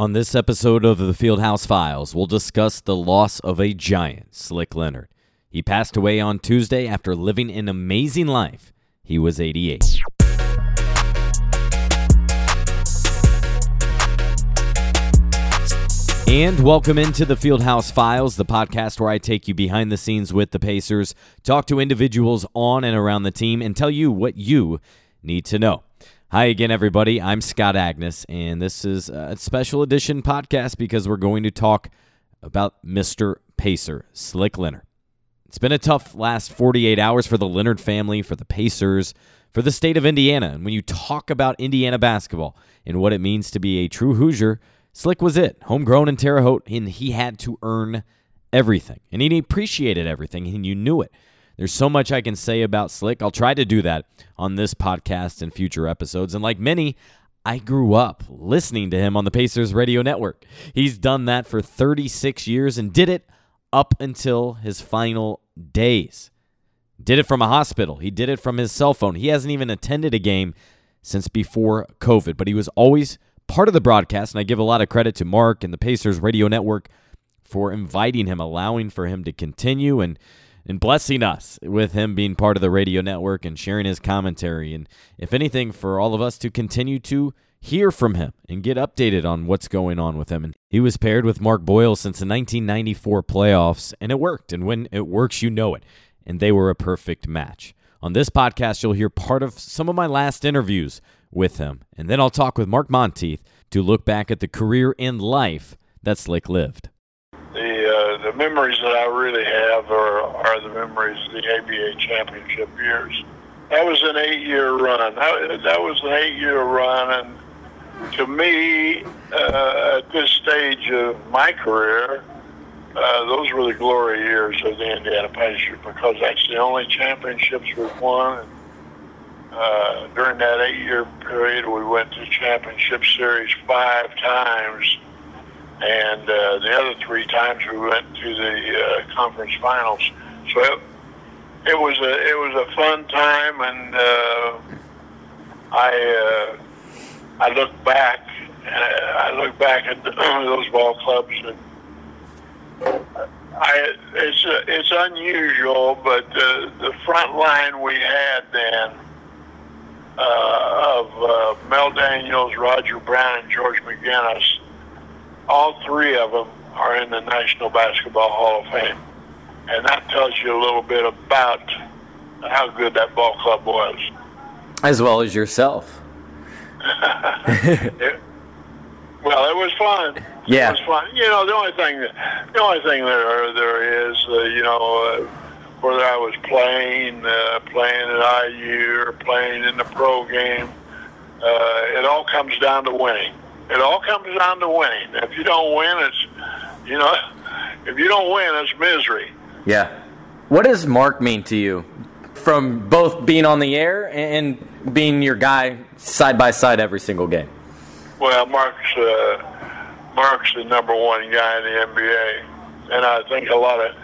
On this episode of the Fieldhouse Files, we'll discuss the loss of a giant, Slick Leonard. He passed away on Tuesday after living an amazing life. He was 88. And welcome into the Fieldhouse Files, the podcast where I take you behind the scenes with the Pacers, talk to individuals on and around the team, and tell you what you need to know. Hi again, everybody. I'm Scott Agness, and this is a special edition podcast because we're going to talk about Mr. Pacer, Slick Leonard. It's been a tough last 48 hours for the Leonard family, for the Pacers, for the state of Indiana. And when you talk about Indiana basketball and what it means to be a true Hoosier, Slick was it. Homegrown in Terre Haute, and he had to earn everything. And he appreciated everything, and you knew it. There's so much I can say about Slick. I'll try to do that on this podcast and future episodes. And like many, I grew up listening to him on the Pacers radio network. He's done that for 36 years and did it up until his final days. Did it from a hospital. He did it from his cell phone. He hasn't even attended a game since before COVID, but he was always part of the broadcast. And I give a lot of credit to Mark and the Pacers radio network for inviting him, allowing for him to continue and and blessing us with him being part of the radio network and sharing his commentary. And if anything, for all of us to continue to hear from him and get updated on what's going on with him. And he was paired with Mark Boyle since the 1994 playoffs, and it worked. And when it works, you know it. And they were a perfect match. On this podcast, you'll hear part of some of my last interviews with him. And then I'll talk with Mark Montieth to look back at the career and life that Slick lived the memories that I really have are, are the memories of the ABA championship years. That was an eight-year run. That, that was an eight-year run, and to me, uh, at this stage of my career, uh, those were the glory years of the Indiana Pacers because that's the only championships we've won. And, uh, during that eight-year period, we went to championship series five times and uh, the other three times we went to the uh, conference finals. So it, it was a it was a fun time, and uh, I uh, I look back and I look back at the, those ball clubs, and I it's uh, it's unusual, but the the front line we had then. Uh, of uh, Mel Daniels, Roger Brown, and George McGinnis, all three of them are in the National Basketball Hall of Fame. And that tells you a little bit about how good that ball club was. As well as yourself. it, well, it was fun. Yeah, it was fun. You know, the only thing, the only thing there there is, uh, you know, uh, whether I was playing, uh, playing at IU or playing in the pro game, uh, it all comes down to winning. It all comes down to winning. If you don't win, it's you know, if you don't win, it's misery. Yeah. What does Mark mean to you, from both being on the air and being your guy side by side every single game? Well, Mark's uh, Mark's the number one guy in the NBA, and I think a lot of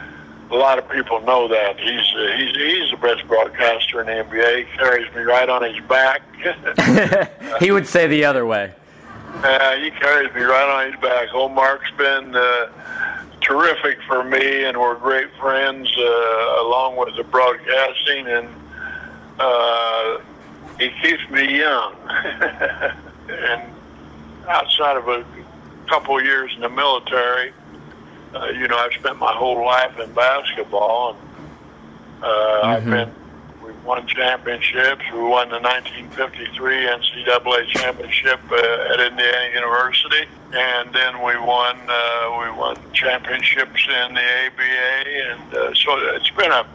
a lot of people know that he's uh, he's he's the best broadcaster in the NBA. He carries me right on his back. he would say the other way. Uh, he carries me right on his back. Old Mark's been uh, terrific for me, and we're great friends uh, along with the broadcasting, and uh, he keeps me young. and outside of a couple years in the military, uh, you know, I've spent my whole life in basketball, and uh, mm-hmm. I've been won championships. We won the 1953 NCAA championship uh, at Indiana University, and then we won uh, we won championships in the ABA, and uh, so it's been a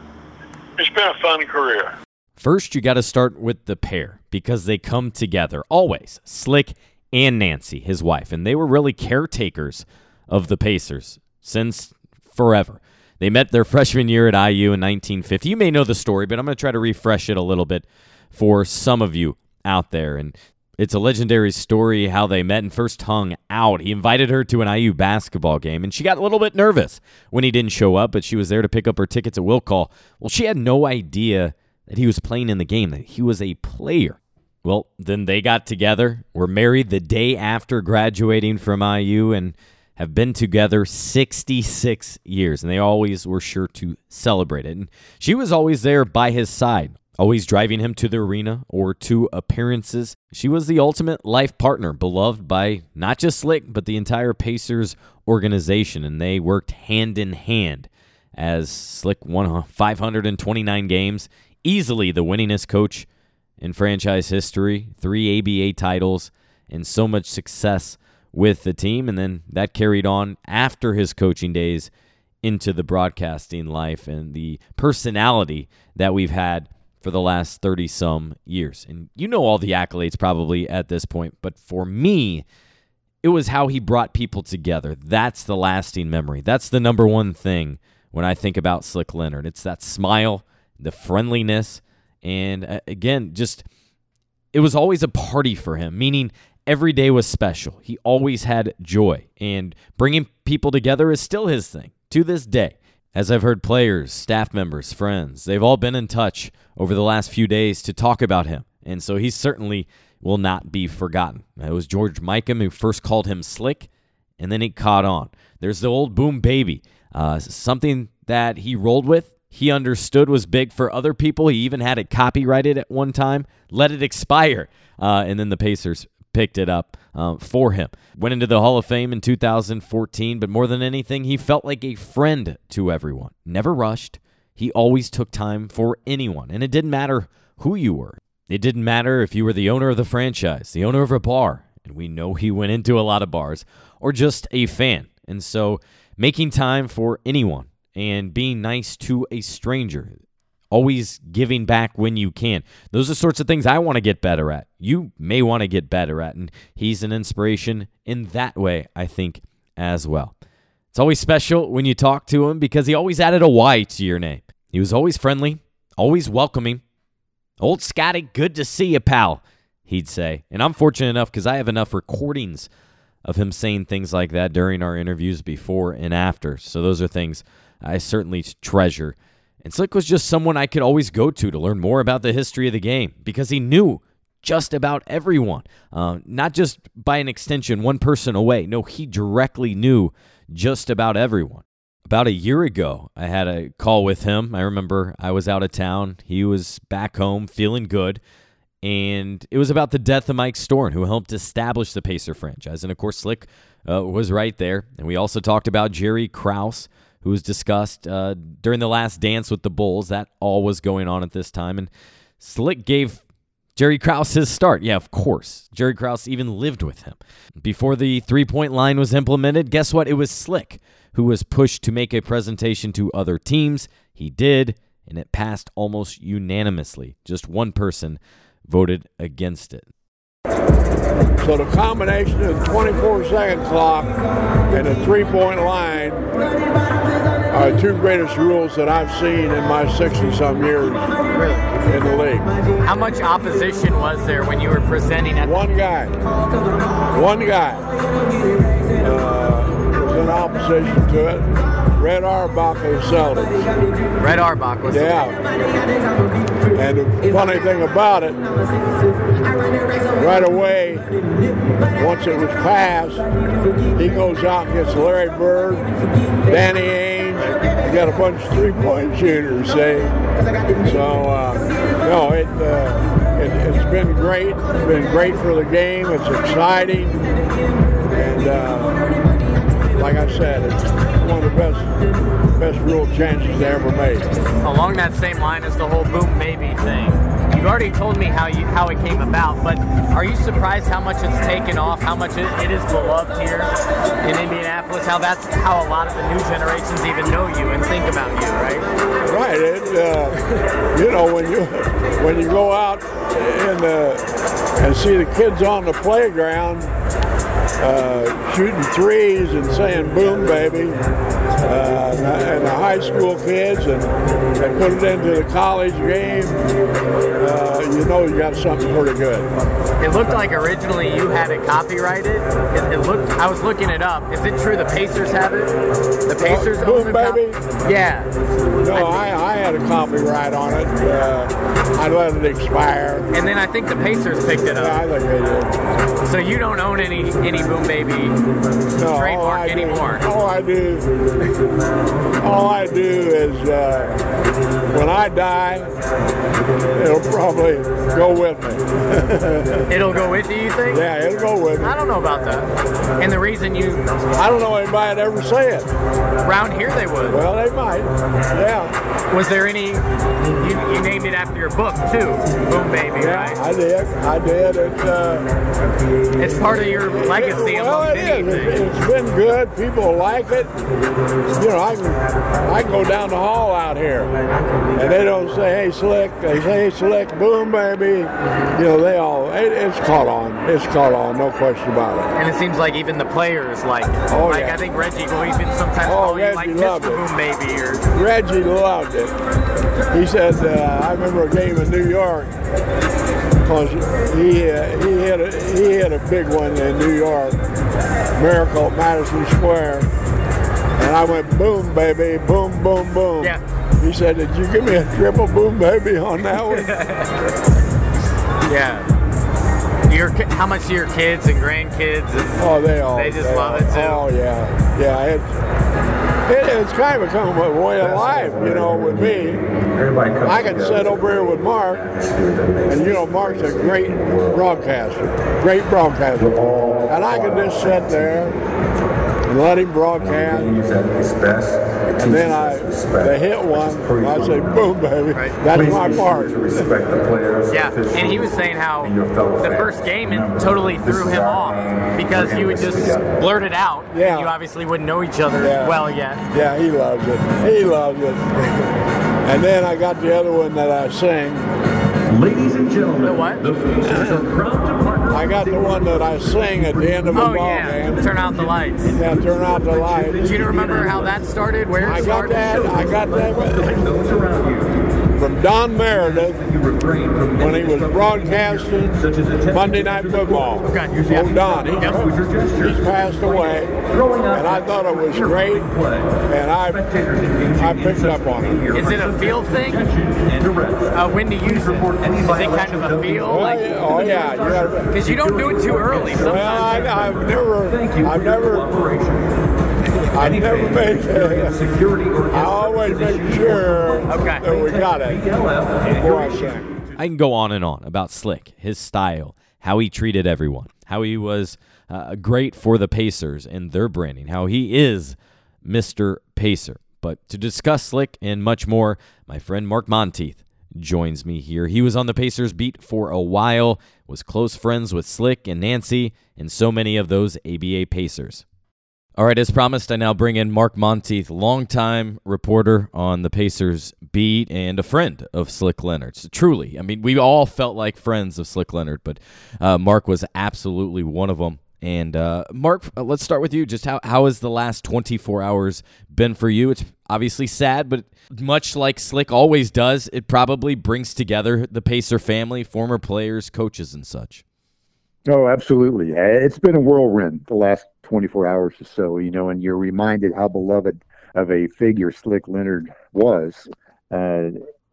it's been a fun career. First, you got to start with the pair because they come together always. Slick and Nancy, his wife, and they were really caretakers of the Pacers since forever. They met their freshman year at IU in 1950. You may know the story, but I'm going to try to refresh it a little bit for some of you out there. And it's a legendary story how they met and first hung out. He invited her to an IU basketball game, and she got a little bit nervous when he didn't show up, but she was there to pick up her tickets at will call. Well, she had no idea that he was playing in the game, that he was a player. Well, then they got together, were married the day after graduating from IU, and have been together 66 years. And they always were sure to celebrate it. And she was always there by his side, always driving him to the arena or to appearances. She was the ultimate life partner, beloved by not just Slick, but the entire Pacers organization. And they worked hand in hand as Slick won 529 games, easily the winningest coach in franchise history, three ABA titles, and so much success with the team. And then that carried on after his coaching days into the broadcasting life and the personality that we've had for the last 30 some years. And you know all the accolades probably at this point, but for me, it was how he brought people together. That's the lasting memory. That's the number one thing when I think about Slick Leonard. It's that smile, the friendliness, and uh, again, just it was always a party for him, meaning every day was special. He always had joy, and bringing people together is still his thing to this day. As I've heard players, staff members, friends, they've all been in touch over the last few days to talk about him. And so he certainly will not be forgotten. It was George Mikan who first called him Slick, and then he caught on. There's the old boom baby, uh, something that he rolled with. He understood was big for other people. He even had it copyrighted at one time, let it expire. Uh, and then the Pacers picked it up um, for him. Went into the Hall of Fame in 2014, but more than anything, he felt like a friend to everyone. Never rushed. He always took time for anyone, and it didn't matter who you were. It didn't matter if you were the owner of the franchise, the owner of a bar, and we know he went into a lot of bars, or just a fan. And so making time for anyone and being nice to a stranger always giving back when you can. Those are sorts of things I want to get better at. You may want to get better at, and he's an inspiration in that way, I think, as well. It's always special when you talk to him because he always added a Y to your name. He was always friendly, always welcoming. Old Scotty, good to see you, pal, he'd say. And I'm fortunate enough because I have enough recordings of him saying things like that during our interviews before and after. So those are things I certainly treasure and Slick was just someone I could always go to to learn more about the history of the game because he knew just about everyone, uh, not just by an extension, one person away. No, he directly knew just about everyone. About a year ago, I had a call with him. I remember I was out of town. He was back home feeling good. And it was about the death of Mike Storen, who helped establish the Pacer franchise. And of course, Slick uh, was right there. And we also talked about Jerry Krause, who was discussed uh, during the last dance with the Bulls. That all was going on at this time. And Slick gave Jerry Krause his start. Yeah, of course. Jerry Krause even lived with him. Before the three point line was implemented, guess what? It was Slick who was pushed to make a presentation to other teams. He did, and it passed almost unanimously. Just one person voted against it. So the combination of the 24 second clock and the three point line are two greatest rules that I've seen in my 60 some years in the league. How much opposition was there when you were presenting at One guy. One guy uh, was in opposition to it. Red Auerbach the Celtics. Red Auerbach was Yeah. And the funny thing about it, right away, once it was passed, he goes out and gets Larry Bird, Danny Ainge. You got a bunch of three-point shooters, see? So, uh, no, it, uh, it, it's been great. It's been great for the game. It's exciting. And uh, like I said, it's one of the best best rule changes they ever made. along that same line as the whole boom baby thing. You've already told me how you how it came about, but are you surprised how much it's taken off, how much it, it is beloved here in Indianapolis, how that's how a lot of the new generations even know you and think about you, right? Right. It, uh, you know, when you when you go out and uh, and see the kids on the playground uh, shooting threes and saying "boom, baby," uh, and the high school kids, and they put it into the college game, uh, you know you got something pretty good. It looked like originally you had it copyrighted. It, it looked. I was looking it up. Is it true the Pacers have it? The Pacers oh, own the Boom baby. yeah. No, I, I, I, had a copyright on it. Uh, I let it expire. And then I think the Pacers picked it up. Yeah, I think they did. So you don't own any any Boom Baby no, trademark anymore. All I do, all I do is uh, when I die, it'll probably go with me. it'll go with you, you think? Yeah, it'll go with me. I don't know about that. And the reason you, I don't know anybody that ever say it. Around here, they would. Well, they might. Yeah. Was there any? You, you named it after your book too, Boom Baby, yeah, right? I did. I did. It, uh, it's part of your legacy. It, well, it is. It, it's been good. People like it. You know, I can I can go down the hall out here, and they don't say, "Hey, Slick." They say, "Hey, Slick, Boom Baby." You know, they all. It, it's caught on. It's caught on. No question about it. And it seems like even the players like. Oh, like yeah. I think Reggie will even sometimes oh, call Reggie you like Mr. Boom Baby or Reggie loved it. He said, uh, "I remember a game in New York." Because he uh, he had a he had a big one in New York, Miracle at Madison Square, and I went boom baby, boom boom boom. Yeah. He said, "Did you give me a triple boom baby on that one?" yeah. Your how much do your kids and grandkids? And oh, they all they just they love all, it too. Oh yeah, yeah. It, it, it's kind of become a way of life, you know, with me. I can sit over here with Mark, and you know, Mark's a great broadcaster, great broadcaster, and I can just sit there and let him broadcast. And then I, they hit one, I say, boom, baby. Right. That's my part. Yeah, and he was saying how the first game it totally threw him off because you would just blurt it out. Yeah. You obviously wouldn't know each other Yeah. well yet. Yeah, he loves it. He loves it. And then I got the other one that I sing. Ladies and gentlemen, The what? the Pacers are proud to partner I got the one that I sing at the end of a Oh ball yeah, game. turn out the lights. Yeah, turn out the lights. Do you remember how that started? Where it I got that. I got that with those around you. from Don Meredith You refrain from when he was broadcasting such as attempting Monday Night Football. Okay. Oh, Don, he, Yep. with your gestures. he's passed away, and I thought it was great, and I Spectators engaging I picked up on it. behavior Is it a field thing? Attention and arrest. Uh, when to use it? Is it kind of a feel? Oh Like, yeah, oh yeah, because you don't do it too early. Well, I, I've never, I've never, cooperation. I've never made. Security or I always make sure Okay. that we got it BLF and before your I sing. I can go on and on about Slick, his style, how he treated everyone, how he was uh, great for the Pacers and their branding, how he is Mr. Pacer. But to discuss Slick and much more, my friend Mark Montieth joins me here. He was on the Pacers beat for a while, was close friends with Slick and Nancy and so many of those ABA Pacers. All right, as promised, I now bring in Mark Montieth, longtime reporter on the Pacers beat and a friend of Slick Leonard. So truly, I mean, we all felt like friends of Slick Leonard, but uh, Mark was absolutely one of them. And uh, Mark, uh, let's start with you. Just how how has the last 24 hours been for you? It's obviously sad, but much like Slick always does, it probably brings together the Pacer family, former players, coaches, and such. Oh, absolutely. It's been a whirlwind the last 24 hours or so, you know, and you're reminded how beloved of a figure Slick Leonard was, uh,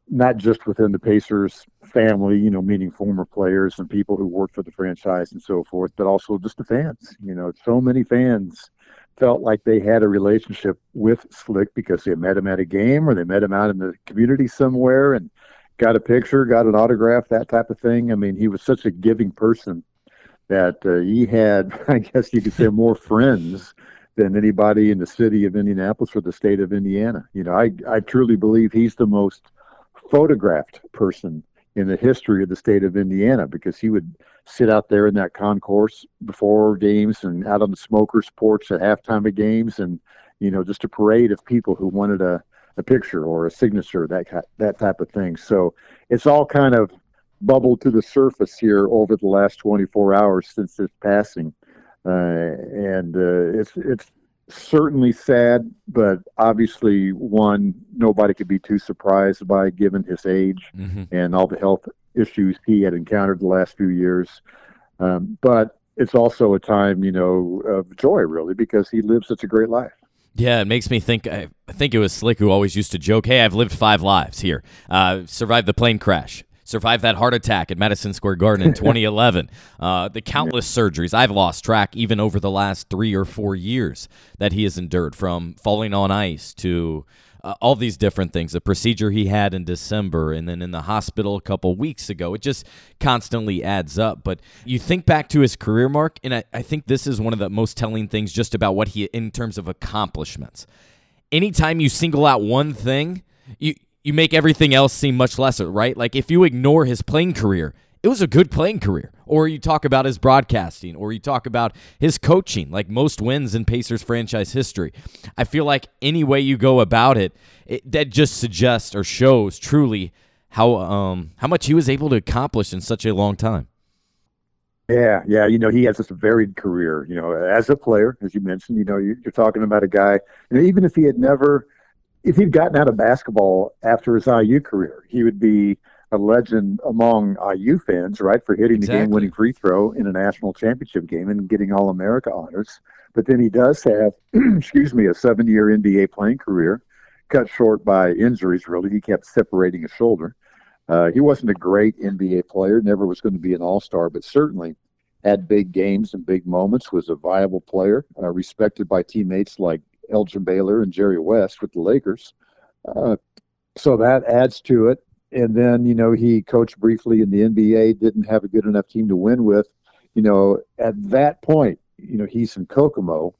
not just within the Pacers family, you know, meaning former players and people who worked for the franchise and so forth, but also just the fans. You know, so many fans felt like they had a relationship with Slick because they met him at a game or they met him out in the community somewhere and got a picture, got an autograph, that type of thing. I mean, he was such a giving person that uh, he had, I guess you could say, more friends than anybody in the city of Indianapolis or the state of Indiana. You know, I, I truly believe he's the most photographed person in the history of the state of Indiana because he would sit out there in that concourse before games and out on the smokers porch at halftime of games and you know just a parade of people who wanted a, a picture or a signature that that type of thing so it's all kind of bubbled to the surface here over the last 24 hours since his passing uh, and uh, it's it's certainly sad, but obviously one nobody could be too surprised by given his age hmm and all the health issues he had encountered the last few years. Um, but it's also a time, you know, of joy, really, because he lived such a great life. Yeah, it makes me think. I I think it was Slick who always used to joke, "Hey, I've lived five lives here. Uh, survived the plane crash, survived that heart attack at Madison Square Garden in 2011, uh, the countless surgeries I've lost track even over the last three or four years that he has endured, from falling on ice to uh, all these different things. A procedure he had in December, and then in the hospital a couple weeks ago. It just constantly adds up. But you think back to his career, Mark, and I, I think this is one of the most telling things just about what he, in terms of accomplishments. Anytime you single out one thing, you you make everything else seem much lesser, right? Like if you ignore his playing career, it was a good playing career. Or you talk about his broadcasting, or you talk about his coaching, like most wins in Pacers franchise history. I feel like any way you go about it, it that just suggests or shows truly how um how much he was able to accomplish in such a long time. Yeah, yeah. You know, he has this varied career. You know, as a player, as you mentioned, you know, you- you're talking about a guy. You know, even if he had never, if he'd gotten out of basketball after his IU career, he would be a legend among IU fans, right, for hitting the game-winning free throw in a national championship game and getting All America honors. But then he does have, excuse me, a seven-year NBA playing career, cut short by injuries. Really, he kept separating his shoulder. Uh, he wasn't a great NBA player, never was going to be an all star, but certainly had big games and big moments, was a viable player, uh, respected by teammates like Elgin Baylor and Jerry West with the Lakers. Uh, so that adds to it. And then, you know, he coached briefly in the NBA, didn't have a good enough team to win with. You know, at that point, you know, he's in Kokomo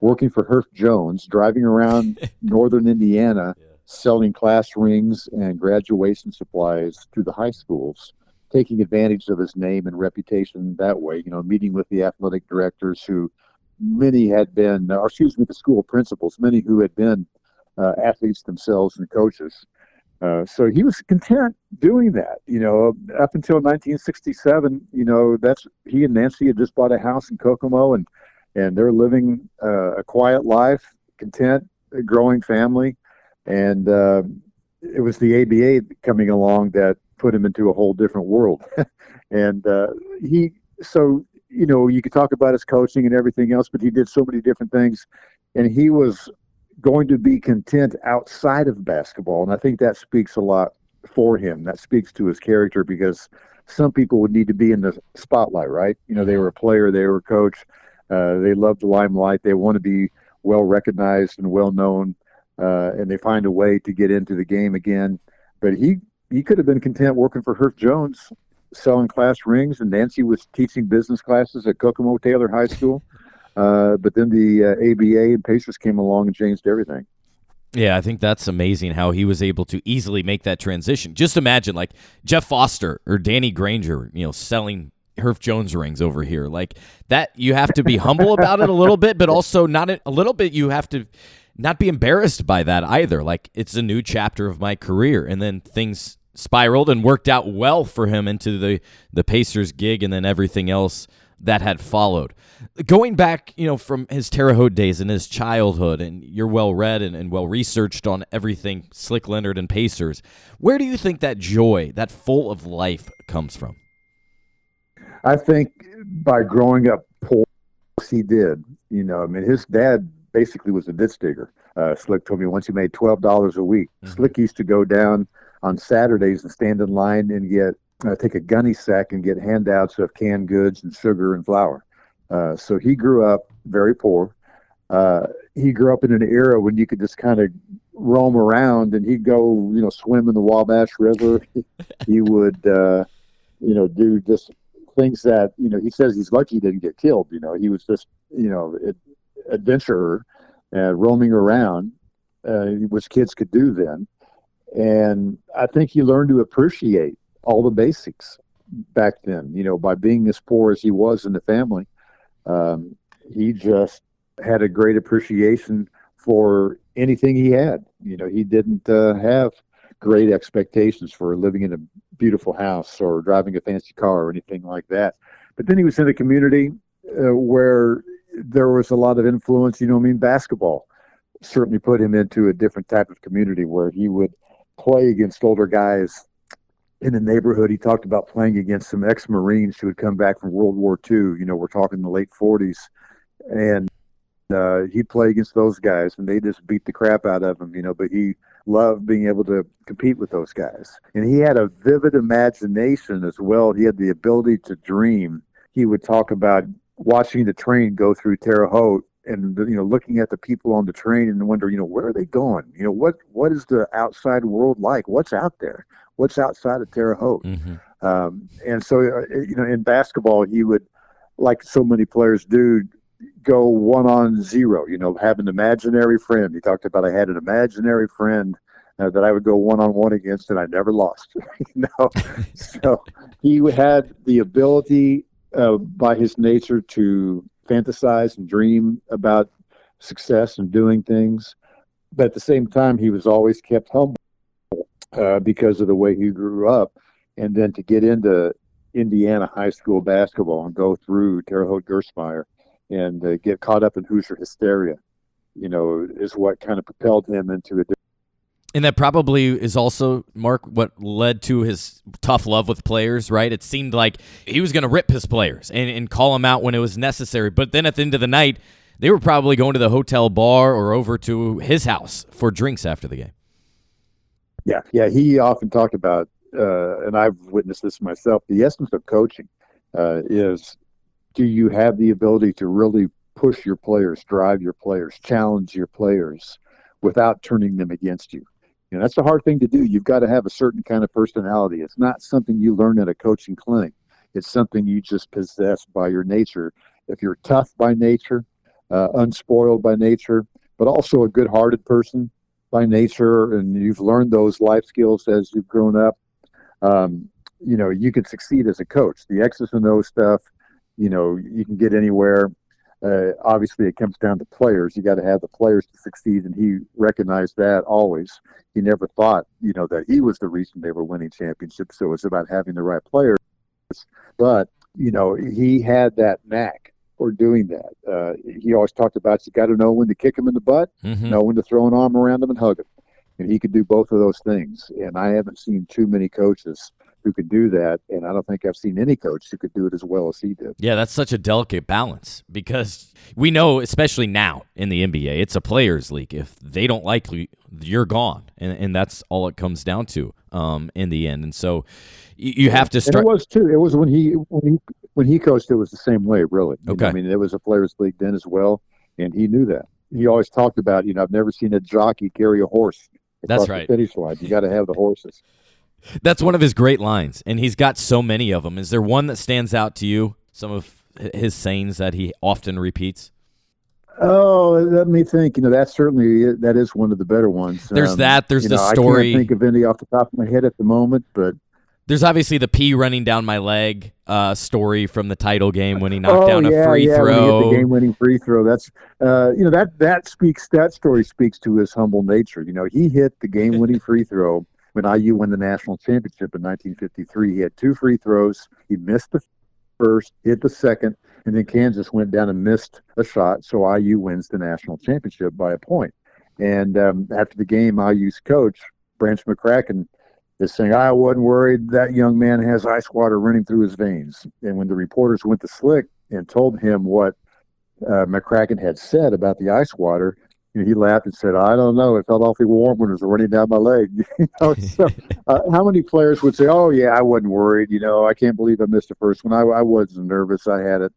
working for Herff Jones, driving around northern Indiana selling class rings and graduation supplies to the high schools, taking advantage of his name and reputation that way. You know, meeting with the athletic directors who many had been, or excuse me, the school principals, many who had been uh, athletes themselves and coaches. Uh, so he was content doing that, you know, up until 1967. You know, that's he and Nancy had just bought a house in Kokomo, and and they're living uh, a quiet life, content, growing family and uh, it was the ABA coming along that put him into a whole different world. and uh, he, so you know, you could talk about his coaching and everything else, but he did so many different things, and he was going to be content outside of basketball, and I think that speaks a lot for him. That speaks to his character because some people would need to be in the spotlight, right? You know, they were a player, they were a coach, uh, they loved the limelight, they want to be well recognized and well known uh, and they find a way to get into the game again. But he he could have been content working for Herff Jones, selling class rings, and Nancy was teaching business classes at Kokomo Taylor High School. Uh, but then the uh, ABA and Pacers came along and changed everything. Yeah, I think that's amazing how he was able to easily make that transition. Just imagine like Jeff Foster or Danny Granger, you know, selling Herff Jones rings over here. Like that you have to be humble about it a little bit, but also not a, a little bit you have to not be embarrassed by that either. Like it's a new chapter of my career and then things spiraled and worked out well for him into the the Pacers gig and then everything else that had followed. Going back, you know, from his Terre Haute days and his childhood, and you're well read and, and well researched on everything Slick Leonard and Pacers, where do you think that joy, that full of life, comes from? I think by growing up poor, he did. You know, I mean, his dad basically was a ditch digger. Uh, Slick told me once he made twelve dollars a week. Slick used to go down on Saturdays and stand in line and get uh, take a gunny sack and get handouts of canned goods and sugar and flour. Uh, so he grew up very poor. Uh, he grew up in an era when you could just kind of roam around and he'd go, you know, swim in the Wabash River. he would, uh, you know, do just things that, you know, he says he's lucky he didn't get killed. You know, he was just, you know, ad- adventurer, uh, roaming around, uh, which kids could do then. And I think he learned to appreciate all the basics back then, you know, by being as poor as he was in the family. Um, he just had a great appreciation for anything he had. You know, he didn't uh, have great expectations for living in a beautiful house or driving a fancy car or anything like that. But then he was in a community uh, where there was a lot of influence. You know, I mean, basketball certainly put him into a different type of community where he would play against older guys in the neighborhood. He talked about playing against some ex-Marines who had come back from World War II. You know, we're talking the late 40s, and uh, he'd play against those guys, and they just beat the crap out of him. You know, but he loved being able to compete with those guys, and he had a vivid imagination as well. He had the ability to dream. He would talk about watching the train go through Terre Haute and you know looking at the people on the train and wonder you know where are they going? You know what what is the outside world like? What's out there? What's outside of Terre Haute? Mm-hmm. um, and so uh, you know in basketball he would like so many players do go one on zero you know have an imaginary friend. He talked about I had an imaginary friend uh, that I would go one on one against and I never lost you know? So he had the ability uh, by his nature to fantasize and dream about success and doing things. But at the same time, he was always kept humble uh, because of the way he grew up. And then to get into Indiana high school basketball and go through Terre Haute Gerstmeyer and uh, get caught up in Hoosier hysteria, you know, is what kind of propelled him into a And that probably is also, Mark, what led to his tough love with players, right? It seemed like he was going to rip his players and, and call them out when it was necessary. But then at the end of the night, they were probably going to the hotel bar or over to his house for drinks after the game. Yeah, yeah. He often talked about, uh, and I've witnessed this myself. The essence of coaching uh, is: do you have the ability to really push your players, drive your players, challenge your players, without turning them against you? You know, that's a hard thing to do. You've got to have a certain kind of personality. It's not something you learn at a coaching clinic. It's something you just possess by your nature. If you're tough by nature, uh, unspoiled by nature, but also a good-hearted person by nature, and you've learned those life skills as you've grown up, um, you know, you can succeed as a coach. The X's and O's stuff, you know, you can get anywhere. Uh, obviously, it comes down to players. You got to have the players to succeed, and he recognized that always. He never thought, you know, that he was the reason they were winning championships. So it's about having the right players. But you know, he had that knack for doing that. Uh, he always talked about you got to know when to kick him in the butt, Mhm. know when to throw an arm around him and hug him. And he could do both of those things. And I haven't seen too many coaches who could do that. And I don't think I've seen any coach who could do it as well as he did. Yeah, that's such a delicate balance because we know, especially now in the NBA, it's a players' league. If they don't like you, you're gone, and and that's all it comes down to um, in the end. And so you, have to And start. it was too. It was when he when he when he coached. It was the same way, really. You know, Okay. I mean, it was a players' league then as well, and he knew that. He always talked about, you know, I've never seen a jockey carry a horse. That's right. The finish line. You got to have the horses. That's one of his great lines, and he's got so many of them. Is there one that stands out to you? Some of his sayings that he often repeats. Oh, let me think. You know, that's certainly that is one of the better ones. There's that, there's the know, story. I can't think of any off the top of my head at the moment, but There's obviously the pee running down my leg uh, story from the title game when he knocked oh down yeah, a free yeah, when he hit the game-winning free throw. That's uh, you know that that speaks that story speaks to his humble nature. You know, he hit the game-winning free throw when IU won the national championship in 1953. He had two free throws. He missed the first, hit the second, and then Kansas went down and missed a shot. So IU wins the national championship by a point. And um, after the game, IU's coach Branch McCracken is saying, I wasn't worried. That young man has ice water running through his veins. And when the reporters went to Slick and told him what uh, McCracken had said about the ice water, you know, he laughed and said, I don't know. It felt awfully warm when it was running down my leg. you know, so, uh, how many players would say, Oh, yeah, I wasn't worried. You know, I can't believe I missed the first one. I, I wasn't nervous. I had it.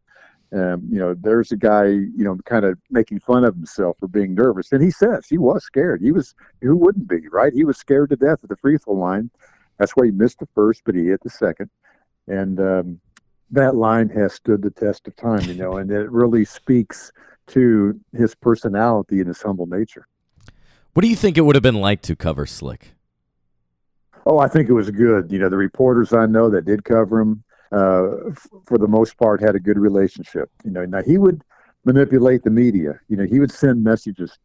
Um, you know, there's a guy, you know, kind of making fun of himself for being nervous. And he says he was scared. He was, who wouldn't be, right? He was scared to death at the free throw line. That's why he missed the first, but he hit the second. And um, that line has stood the test of time, you know, and it really speaks to his personality and his humble nature. What do you think it would have been like to cover Slick? Oh, I think it was good. You know, the reporters I know that did cover him, uh, f- for the most part, had a good relationship. You know, now he would manipulate the media. You know, he would send messages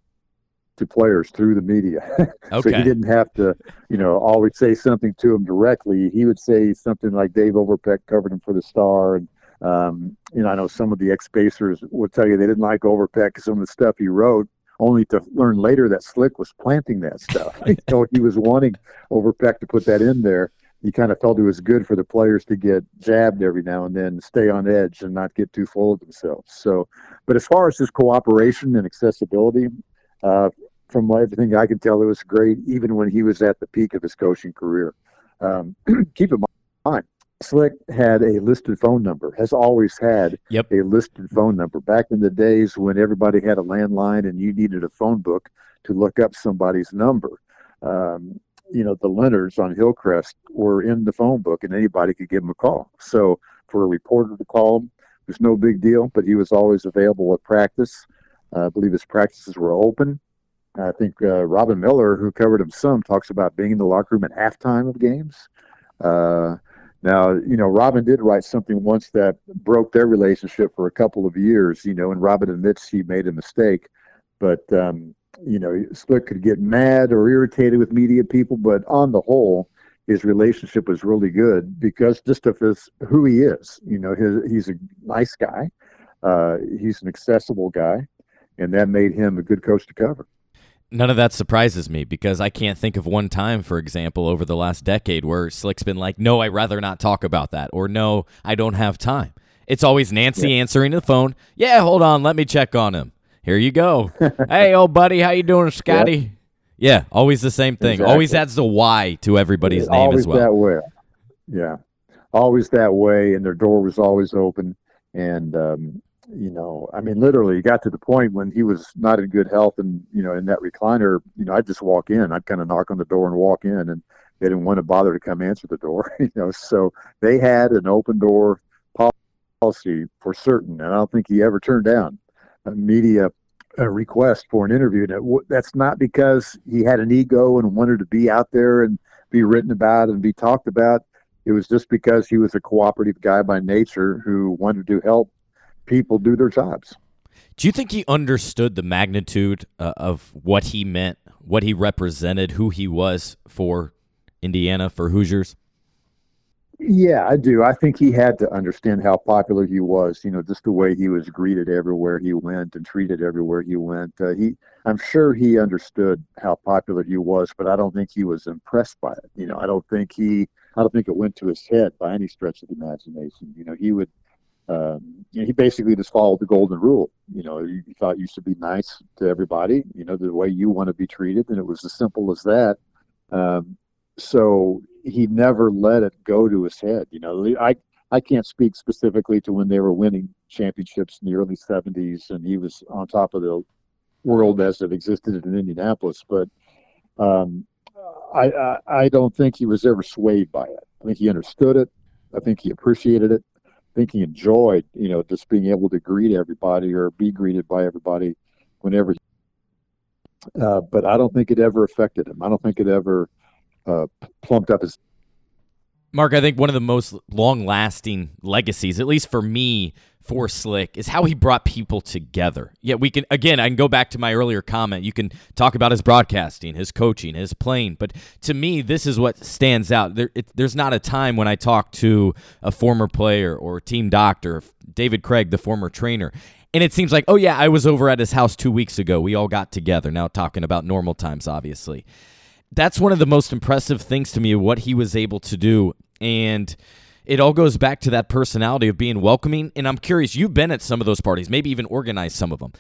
to players through the media. so he didn't have to, you know, always say something to them directly. He would say something like Dave Overpeck covered him for the Star, and Um, you know, I know some of the ex-Pacers will tell you they didn't like Overpeck because some of the stuff he wrote, only to learn later that Slick was planting that stuff. know, he was wanting Overpeck to put that in there. He kind of felt it was good for the players to get jabbed every now and then, stay on edge, and not get too full of themselves. So, but as far as his cooperation and accessibility, uh, from everything I can tell, it was great, even when he was at the peak of his coaching career. Um, keep in mind, Slick had a listed phone number, has always had Yep. a listed phone number. Back in the days when everybody had a landline and you needed a phone book to look up somebody's number, um, you know, the Leonards on Hillcrest were in the phone book and anybody could give him a call. So for a reporter to call him was no big deal, but he was always available at practice. Uh, I believe his practices were open. I think uh, Robin Miller, who covered him some, talks about being in the locker room at halftime of games. Uh, now, you know, Robin did write something once that broke their relationship for a couple of years, you know, and Robin admits he made a mistake. But, um, you know, Slick could get mad or irritated with media people, but on the whole, his relationship was really good because just of his who he is. You know, his, he's a nice guy. Uh, he's an accessible guy, and that made him a good coach to cover. None of that surprises me because I can't think of one time, for example, over the last decade where Slick's been like, no, I'd rather not talk about that, or no, I don't have time. It's always Nancy answering the phone. Yeah, hold on, let me check on him. Here you go. hey, old buddy, how you doing, Scotty? Yeah, always the same thing. Always adds the Y to everybody's name as well. that way. Yeah, always that way, and their door was always open. And um, you know, I mean, literally, it got to the point when he was not in good health, and you know, in that recliner, you know, I'd just walk in. I'd kind of knock on the door and walk in, and they didn't want to bother to come answer the door. You know, so they had an open door policy for certain, and I don't think he ever turned down a media a request for an interview. And it, w- that's not because he had an ego and wanted to be out there and be written about and be talked about. It was just because he was a cooperative guy by nature who wanted to help people do their jobs. Do you think he understood the magnitude uh, of what he meant, what he represented, who he was for Indiana, for Hoosiers? Yeah, I do. I think he had to understand how popular he was. You know, just the way he was greeted everywhere he went and treated everywhere he went. Uh, he, I'm sure he understood how popular he was, but I don't think he was impressed by it. You know, I don't think he, I don't think it went to his head by any stretch of the imagination. You know, he would, um, you know, he basically just followed the golden rule. You know, he thought you should be nice to everybody. You know, the way you want to be treated, and it was as simple as that. Um, so he never let it go to his head. You know, I I can't speak specifically to when they were winning championships in the early '70s, and he was on top of the world as it existed in Indianapolis. But um, I, I I don't think he was ever swayed by it. I think he understood it. I think he appreciated it. I think he enjoyed, you know, just being able to greet everybody or be greeted by everybody whenever. Uh, but I don't think it ever affected him. I don't think it ever uh, plumped up his Mark, I think one of the most long lasting legacies, at least for me, for Slick, is how he brought people together. Yeah, we can, again, I can go back to my earlier comment. You can talk about his broadcasting, his coaching, his playing, but to me, this is what stands out. There, it, there's not a time when I talk to a former player or team doctor, David Craig, the former trainer, and it seems like, oh, yeah, I was over at his house two weeks ago. We all got together. Now, talking about normal times, obviously that's one of the most impressive things to me what he was able to do and it all goes back to that personality of being welcoming and i'm curious you've been at some of those parties maybe even organized some of them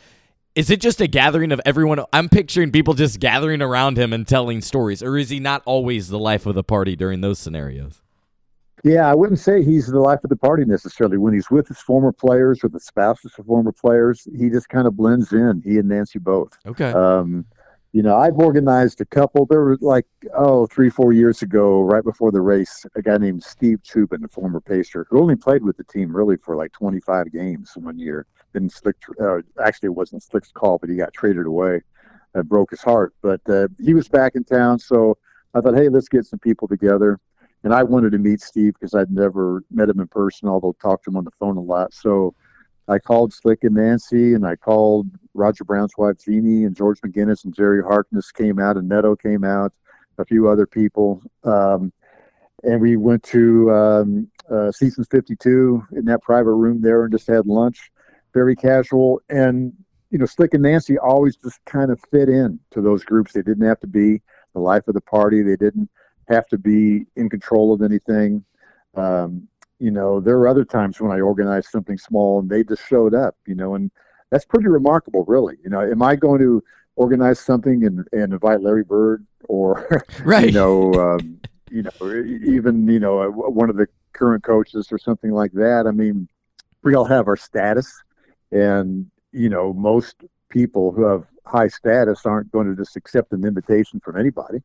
is it just a gathering of everyone i'm picturing people just gathering around him and telling stories or is he not always the life of the party during those scenarios Yeah, I wouldn't say he's the life of the party necessarily. When he's with his former players or the spouses of former players, he just kind of blends in. He and Nancy both. okay Um, you know, I've organized a couple. There was like, oh, three, four years ago, right before the race, a guy named Steve Chubin, a former Pacer, who only played with the team really for like 25 games one year. Then Slick, uh, actually, it wasn't Slick's call, but he got traded away. That broke his heart. But uh, he was back in town, so I thought, hey, let's get some people together. And I wanted to meet Steve because I'd never met him in person, although talked to him on the phone a lot. So I called Slick and Nancy, and I called Roger Brown's wife Jeannie, and George McGinnis and Jerry Harkness came out, and Neto came out, a few other people, um, and we went to um, uh, Seasons 52 in that private room there and just had lunch, very casual. And, you know, Slick and Nancy always just kind of fit in to those groups. They didn't have to be the life of the party, they didn't have to be in control of anything. Um, you know, there were other times when I organized something small and they just showed up, you know, and that's pretty remarkable, really. You know, am I going to organize something and, and invite Larry Bird or, right. you know, um, you know, even you know, one of the current coaches or something like that. I mean, we all have our status, and you know, most people who have high status aren't going to just accept an invitation from anybody.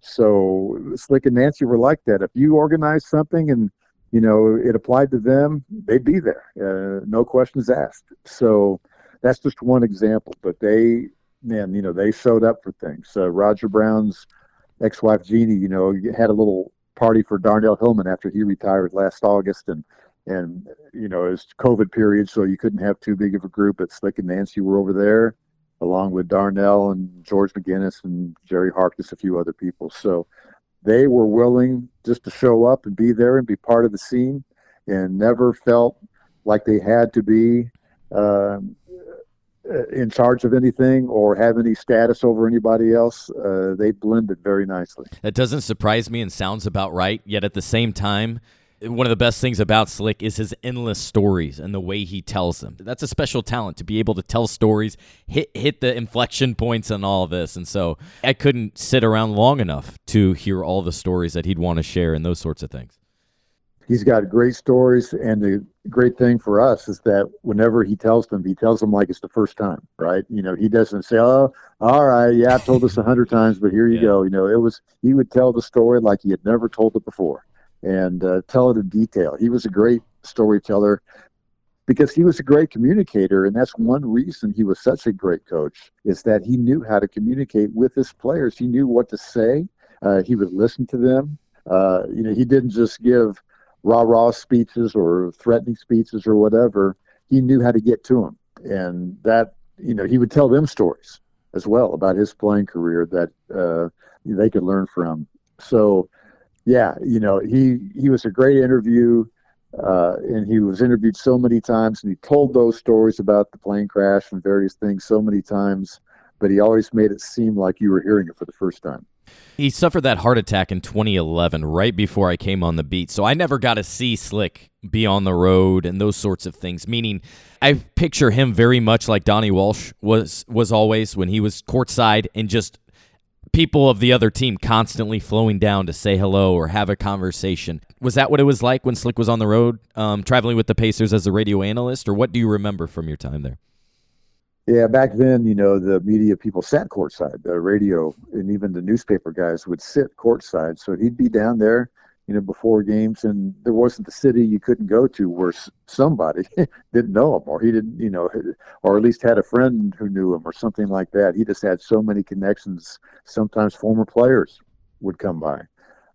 So Slick and Nancy were like that. If you organize something and you know it applied to them, they'd be there, uh, no questions asked. So that's just one example. But they, man, you know, they showed up for things. Uh, Roger Brown's ex-wife Jeannie, you know, had a little party for Darnell Hillman after he retired last August, and and you know it was COVID period, so you couldn't have too big of a group. But Slick and Nancy were over there, along with Darnell and George McGinnis and Jerry Harkness, a few other people. So they were willing just to show up and be there and be part of the scene, and never felt like they had to be. Um, in charge of anything or have any status over anybody else. Uh, they blended very nicely. That doesn't surprise me and sounds about right. Yet at the same time, one of the best things about Slick is his endless stories and the way he tells them. That's a special talent to be able to tell stories, hit hit the inflection points and all of this. And so I couldn't sit around long enough to hear all the stories that he'd want to share and those sorts of things he's got great stories and the great thing for us is that whenever he tells them he tells them like it's the first time right you know he doesn't say oh all right yeah i've told this a hundred times but here you yeah. go you know it was he would tell the story like he had never told it before and uh, tell it in detail. He was a great storyteller because he was a great communicator and that's one reason he was such a great coach is that he knew how to communicate with his players. He knew what to say. Uh, he would listen to them. Uh, you know he didn't just give rah rah speeches or threatening speeches or whatever, he knew how to get to them. And that, you know, he would tell them stories as well about his playing career that uh, they could learn from. So, yeah, you know, he he was a great interview, uh, and he was interviewed so many times, and he told those stories about the plane crash and various things so many times, but he always made it seem like you were hearing it for the first time. He suffered that heart attack in 2011, right before I came on the beat. So I never got to see Slick be on the road and those sorts of things. Meaning, I picture him very much like Donnie Walsh was was always when he was courtside and just people of the other team constantly flowing down to say hello or have a conversation. Was that what it was like when Slick was on the road, um, traveling with the Pacers as a radio analyst, or what do you remember from your time there? Yeah, back then, you know, the media people sat courtside. The radio and even the newspaper guys would sit courtside. So he'd be down there, you know, before games, and there wasn't the city you couldn't go to where somebody didn't know him, or he didn't, you know, or at least had a friend who knew him, or something like that. He just had so many connections. Sometimes former players would come by.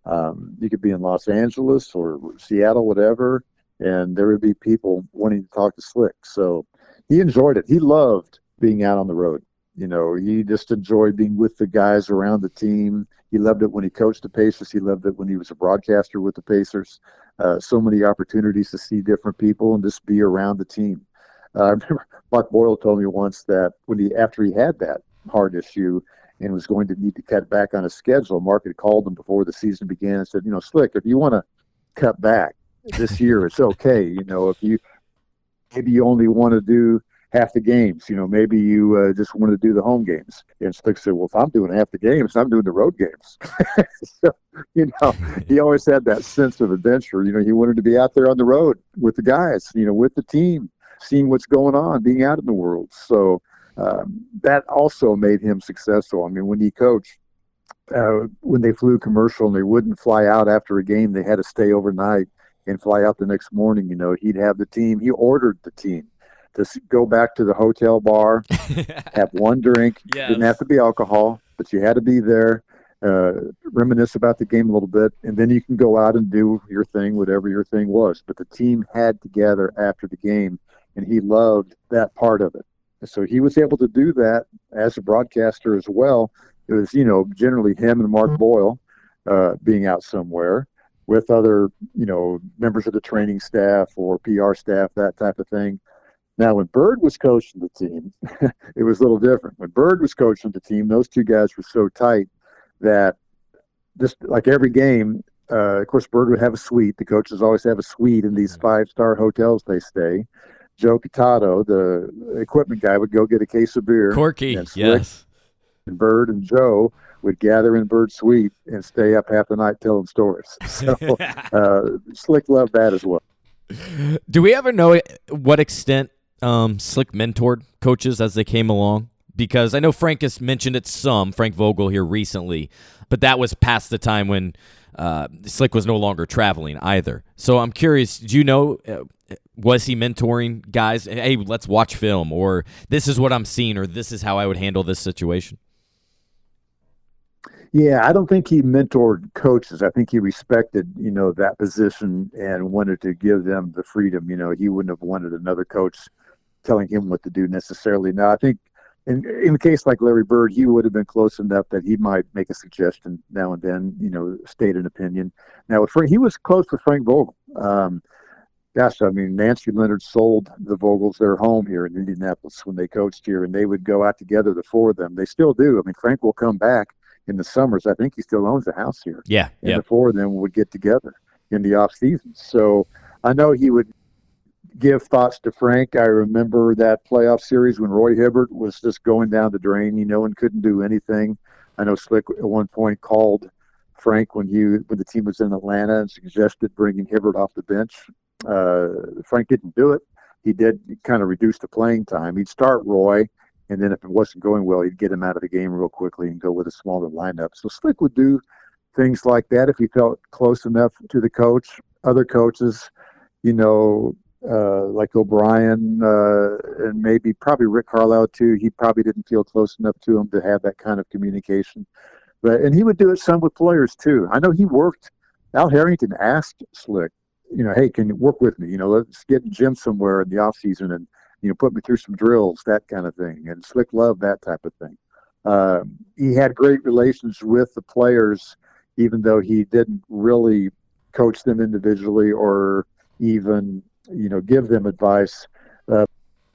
Um, you could be in Los Angeles or Seattle, whatever, and there would be people wanting to talk to Slick. So he enjoyed it. He loved being out on the road. You know, he just enjoyed being with the guys around the team. He loved it when he coached the Pacers. He loved it when he was a broadcaster with the Pacers. Uh, so many opportunities to see different people and just be around the team. Uh, I remember Buck Boyle told me once that when he after he had that heart issue and was going to need to cut back on his schedule, Mark had called him before the season began and said, you know, Slick, if you want to cut back this year, it's okay. You know, if you maybe you only want to do half the games. You know, maybe you uh, just want to do the home games. And Slick said, "Well, if I'm doing half the games, I'm doing the road games." so, you know, he always had that sense of adventure. You know, he wanted to be out there on the road with the guys. You know, with the team, seeing what's going on, being out in the world. So um, that also made him successful. I mean, when he coached. Uh, when they flew commercial and they wouldn't fly out after a game, they had to stay overnight and fly out the next morning. You know, he'd have the team. He ordered the team to go back to the hotel bar, have one drink. Yes. Didn't have to be alcohol, but you had to be there, uh, reminisce about the game a little bit, and then you can go out and do your thing, whatever your thing was. But the team had to gather after the game, and he loved that part of it. So he was able to do that as a broadcaster as well. It was, you know, generally him and Mark. Boyle uh, being out somewhere. with other, you know, members of the training staff or PR staff, that type of thing. Now, when Bird was coaching the team, it was a little different. When Bird was coaching the team, those two guys were so tight that just like every game, uh, of course, Bird would have a suite. The coaches always have a suite in these five star hotels they stay. Joe Qatato, the equipment guy, would go get a case of beer. Corky, and Slick yes. and Bird and Joe would gather in Bird's suite and stay up half the night telling stories. So uh, Slick loved that as well. Do we ever know what extent um, Slick mentored coaches as they came along? Because I know Frank has mentioned it some, Frank Vogel here recently, but that was past the time when uh, Slick was no longer traveling either. So I'm curious, do you know, uh, was he mentoring guys? Hey, let's watch film, or this is what I'm seeing, or this is how I would handle this situation? Yeah, I don't think he mentored coaches. I think he respected, you know, that position and wanted to give them the freedom. You know, he wouldn't have wanted another coach telling him what to do necessarily. Now, I think in in a case like Larry Bird, he would have been close enough that he might make a suggestion now and then, you know, state an opinion. Now, with Frank, he was close with Frank Vogel. Um, gosh, I mean, Nancy Leonard sold the Vogels their home here in Indianapolis when they coached here, and they would go out together, the four of them. They still do. I mean, Frank will come back in the summers. I think he still owns a house here. Yeah, And yeah. the four of them would get together in the off season. So I know he would give thoughts to Frank. I remember that playoff series when Roy Hibbert was just going down the drain, you know, and couldn't do anything. I know Slick at one point called Frank when he when the team was in Atlanta and suggested bringing Hibbert off the bench. Uh, Frank didn't do it. He did kind of reduce the playing time. He'd start Roy, and then if it wasn't going well, he'd get him out of the game real quickly and go with a smaller lineup. So Slick would do things like that if he felt close enough to the coach. Other coaches, you know, uh, like O'Brien uh, and maybe probably Rick Carlisle too. He probably didn't feel close enough to him to have that kind of communication. But and he would do it some with players too. I know he worked. Al Harrington asked Slick, you know, hey, can you work with me? You know, let's get in gym somewhere in the off season and you know put me through some drills, that kind of thing. And Slick loved that type of thing. Um, he had great relations with the players, even though he didn't really coach them individually or even you know give them advice. Uh,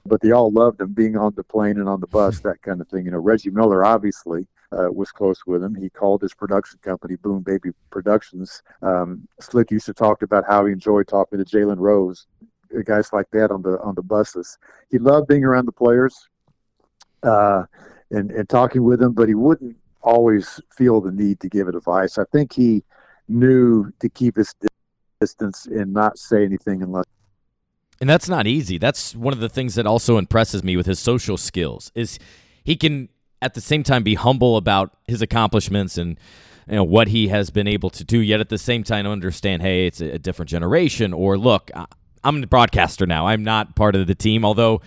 but they all loved him being on the plane and on the bus, that kind of thing. You know, Reggie Miller obviously uh, was close with him. He called his production company Boom Baby Productions. Um, Slick used to talk about how he enjoyed talking to Jalen Rose, uh, guys like that on the on the buses. He loved being around the players uh, and and talking with them, but he wouldn't always feel the need to give advice. I think he knew to keep his distance and not say anything unless And that's not easy. That's one of the things that also impresses me with his social skills is he can at the same time be humble about his accomplishments and you know what he has been able to do yet at the same time understand hey it's a, different generation or look I'm a broadcaster now. I'm not part of the team although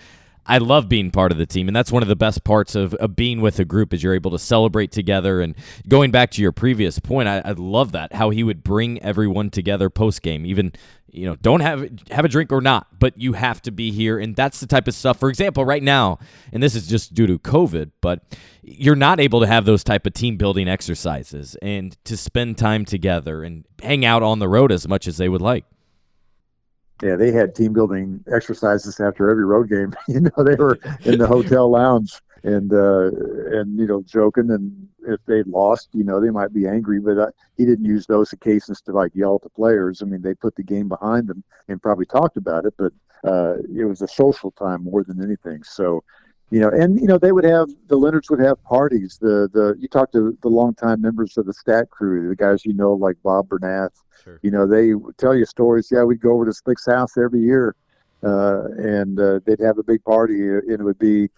I love being part of the team, and that's one of the best parts of, of being with a group is you're able to celebrate together. And going back to your previous point, I, I love that how he would bring everyone together post game, even you know don't have have a drink or not, but you have to be here, and that's the type of stuff. For example, right now, and this is just due to COVID, but you're not able to have those type of team building exercises and to spend time together and hang out on the road as much as they would like. Yeah, they had team building exercises after every road game. you know, they were in the hotel lounge and uh, and you know joking, and if they lost, you know, they might be angry, but uh, he didn't use those occasions to like yell at the players. I mean, they put the game behind them and probably talked about it, but uh, it was a social time more than anything. So. You know, and you know they would have the Leonards would have parties. The the you talk to the longtime members of the stat crew, the guys you know like Bob Bernath, Sure. you know, they would tell you stories. Yeah, we'd go over to Slick's house every year, uh, and uh, they'd have a big party, uh, and it would be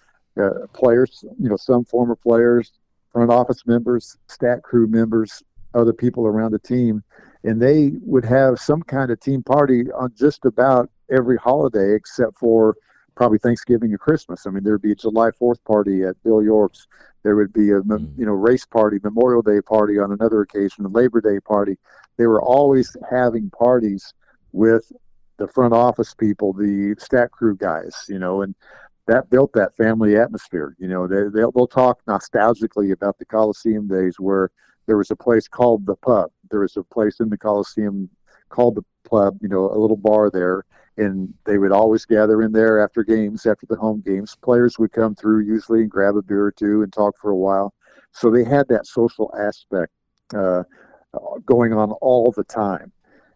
uh, players, you know, some former players, front office members, stat crew members, other people around the team, and they would have some kind of team party on just about every holiday except for probably Thanksgiving or Christmas. I mean, there'd be a July Fourth party at Bill York's. There would be a Mm. you know race party, Memorial Day party on another occasion, a Labor Day party. They were always having parties with the front office people, the stat crew guys, you know, and that built that family atmosphere. You know, they they'll, they'll talk nostalgically about the Coliseum days where there was a place called the Pub. There was a place in the Coliseum called the Pub. you know, a little bar there, and they would always gather in there after games, after the home games. Players would come through usually and grab a beer or two and talk for a while. So they had that social aspect uh, going on all the time,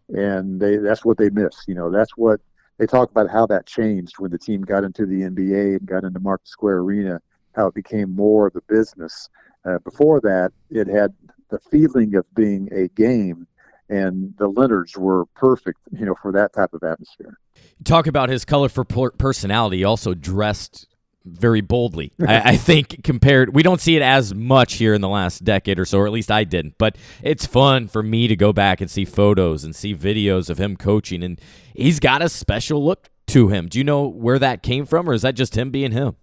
and they that's what they miss. You know, that's what they talk about how that changed when the team got into the NBA and got into Market Square Arena. How it became more of a business. Uh, before that, it had the feeling of being a game, and the Leonards were perfect, you know, for that type of atmosphere. Talk about his colorful personality. He also dressed very boldly. I, I, think compared, we don't see it as much here in the last decade or so, or at least I didn't. But it's fun for me to go back and see photos and see videos of him coaching, and he's got a special look to him. Do you know where that came from, or is that just him being him?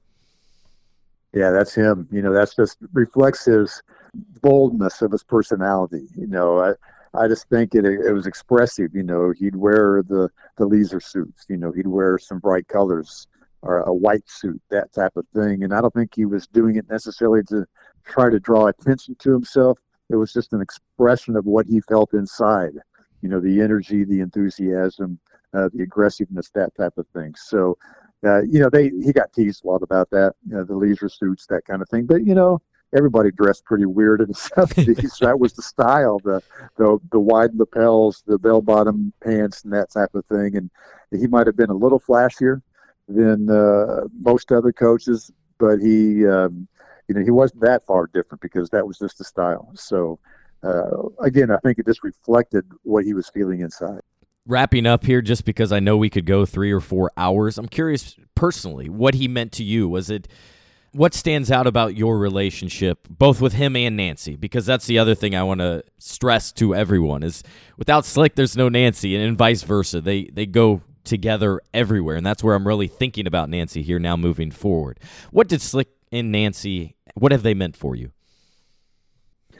Yeah, that's him. You know, that's just reflects his boldness of his personality. You know, I I just think it it was expressive. You know, he'd wear the the leisure suits. You know, he'd wear some bright colors or a white suit, that type of thing. And I don't think he was doing it necessarily to try to draw attention to himself. It was just an expression of what he felt inside. You know, the energy, the enthusiasm, uh, the aggressiveness, that type of thing. So, uh, you know, they he got teased a lot about that, you know, the leisure suits, that kind of thing. But you know, everybody dressed pretty weird in the seventies. that was the style, the the the wide lapels, the bell bottom pants, and that type of thing. And he might have been a little flashier than uh, most other coaches, but he, um, you know, he wasn't that far different because that was just the style. So, uh, again, I think it just reflected what he was feeling inside. Wrapping up here, just because I know we could go three or four hours, I'm curious personally what he meant to you. Was it what stands out about your relationship, both with him and Nancy? Because that's the other thing I want to stress to everyone is without Slick, there's no Nancy, and vice versa. They they go together everywhere. And that's where I'm really thinking about Nancy here now moving forward. What did Slick and Nancy, what have they meant for you?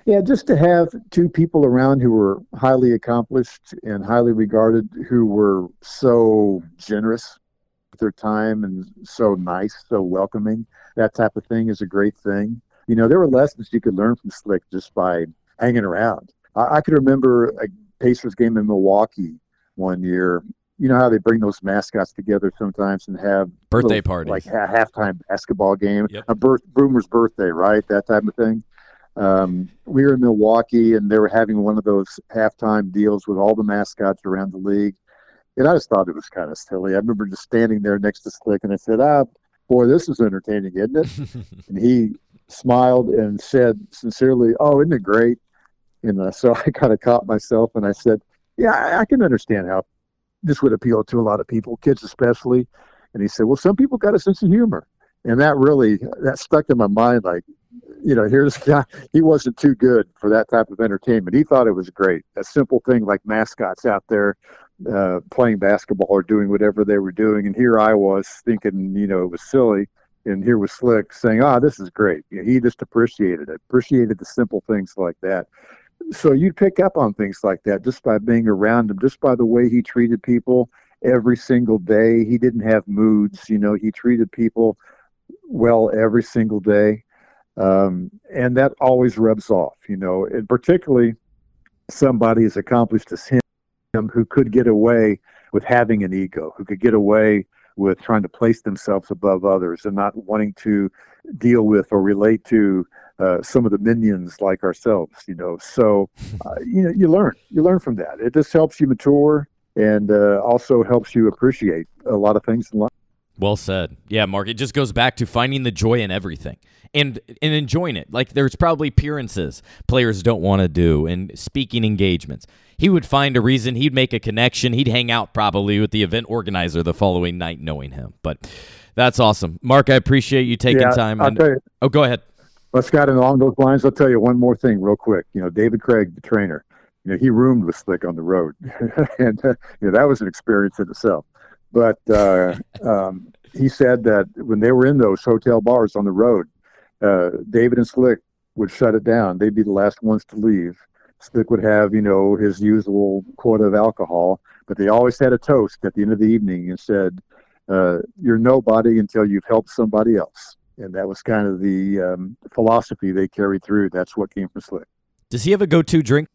Yeah, just to have two people around who were highly accomplished and highly regarded, who were so generous their time and so nice, so welcoming, that type of thing is a great thing. You know, there were lessons you could learn from Slick just by hanging around. I, I could remember a Pacers game in Milwaukee one year, you know how they bring those mascots together sometimes and have birthday parties, like a halftime basketball game, yep. a birth, Boomer's birthday, right? That type of thing. Um, we were in Milwaukee and they were having one of those halftime deals with all the mascots around the league. And I just thought it was kind of silly. I remember just standing there next to Slick and I said, ah, boy, this is entertaining, isn't it? and he smiled and said sincerely, oh, isn't it great? And uh, so I kind of caught myself and I said, yeah, I, I can understand how this would appeal to a lot of people, kids especially. And he said, well, some people got a sense of humor. And that really, that stuck in my mind. Like, you know, here's a guy, he wasn't too good for that type of entertainment. He thought it was great. A simple thing like mascots out there uh, playing basketball or doing whatever they were doing. And here I was thinking, you know, it was silly. And here was Slick saying, "Ah, this is great." You know, he just appreciated it, appreciated the simple things like that so you pick up on things like that just by being around him, just by the way he treated people every single day. He didn't have moods, you know, he treated people well every single day. Um, and that always rubs off, you know, and particularly somebody as accomplished as him who could get away with having an ego, who could get away with trying to place themselves above others and not wanting to deal with or relate to uh, some of the minions like ourselves, you know. So, uh, you know, you learn, you learn from that. It just helps you mature and uh, also helps you appreciate a lot of things in life. Well said. Yeah, Mark. It just goes back to finding the joy in everything and and enjoying it. Like there's probably appearances players don't want to do and speaking engagements. He would find a reason. He'd make a connection. He'd hang out probably with the event organizer the following night, knowing him. But that's awesome, Mark. I appreciate you taking yeah, time. I'll tell you, oh, go ahead. Well, Scott, and along those lines, I'll tell you one more thing real quick. You know, David Craig, the trainer, you know, he roomed with Slick on the road, and uh, you know that was an experience in itself. But uh, um, he said that when they were in those hotel bars on the road, uh, David and Slick would shut it down. They'd be the last ones to leave. Slick would have, you know, his usual quota of alcohol, but they always had a toast at the end of the evening and said, uh, "You're nobody until you've helped somebody else." and that was kind of the um, philosophy they carried through. That's what came from Slick. Does he have a go-to drink?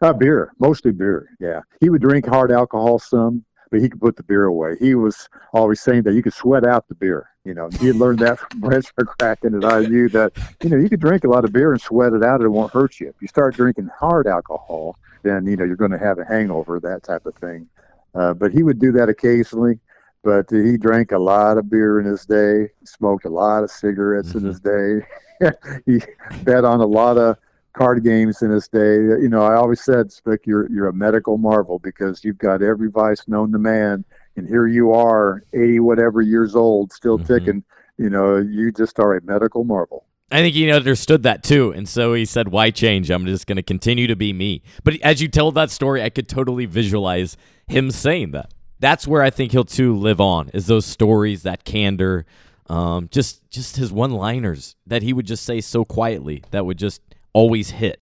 Uh, beer, mostly beer. Yeah, he would drink hard alcohol some, but he could put the beer away. He was always saying that you could sweat out the beer. You know, he had learned that from Branch McCracken at IU that you know you could drink a lot of beer and sweat it out, and it won't hurt you. If you start drinking hard alcohol, then you know you're going to have a hangover, that type of thing. Uh, but he would do that occasionally. But he drank a lot of beer in his day, smoked a lot of cigarettes mm-hmm. in his day. he bet on a lot of card games in his day. You know, I always said, Slick, you're you're a medical marvel because you've got every vice known to man, and here you are, eighty whatever years old, still mm-hmm. ticking. You know, you just are a medical marvel. I think he understood that too, and so he said, "Why change? I'm just going to continue to be me." But as you tell that story, I could totally visualize him saying that. That's where I think he'll too live on is those stories, that candor, um, just just his one-liners that he would just say so quietly that would just always hit.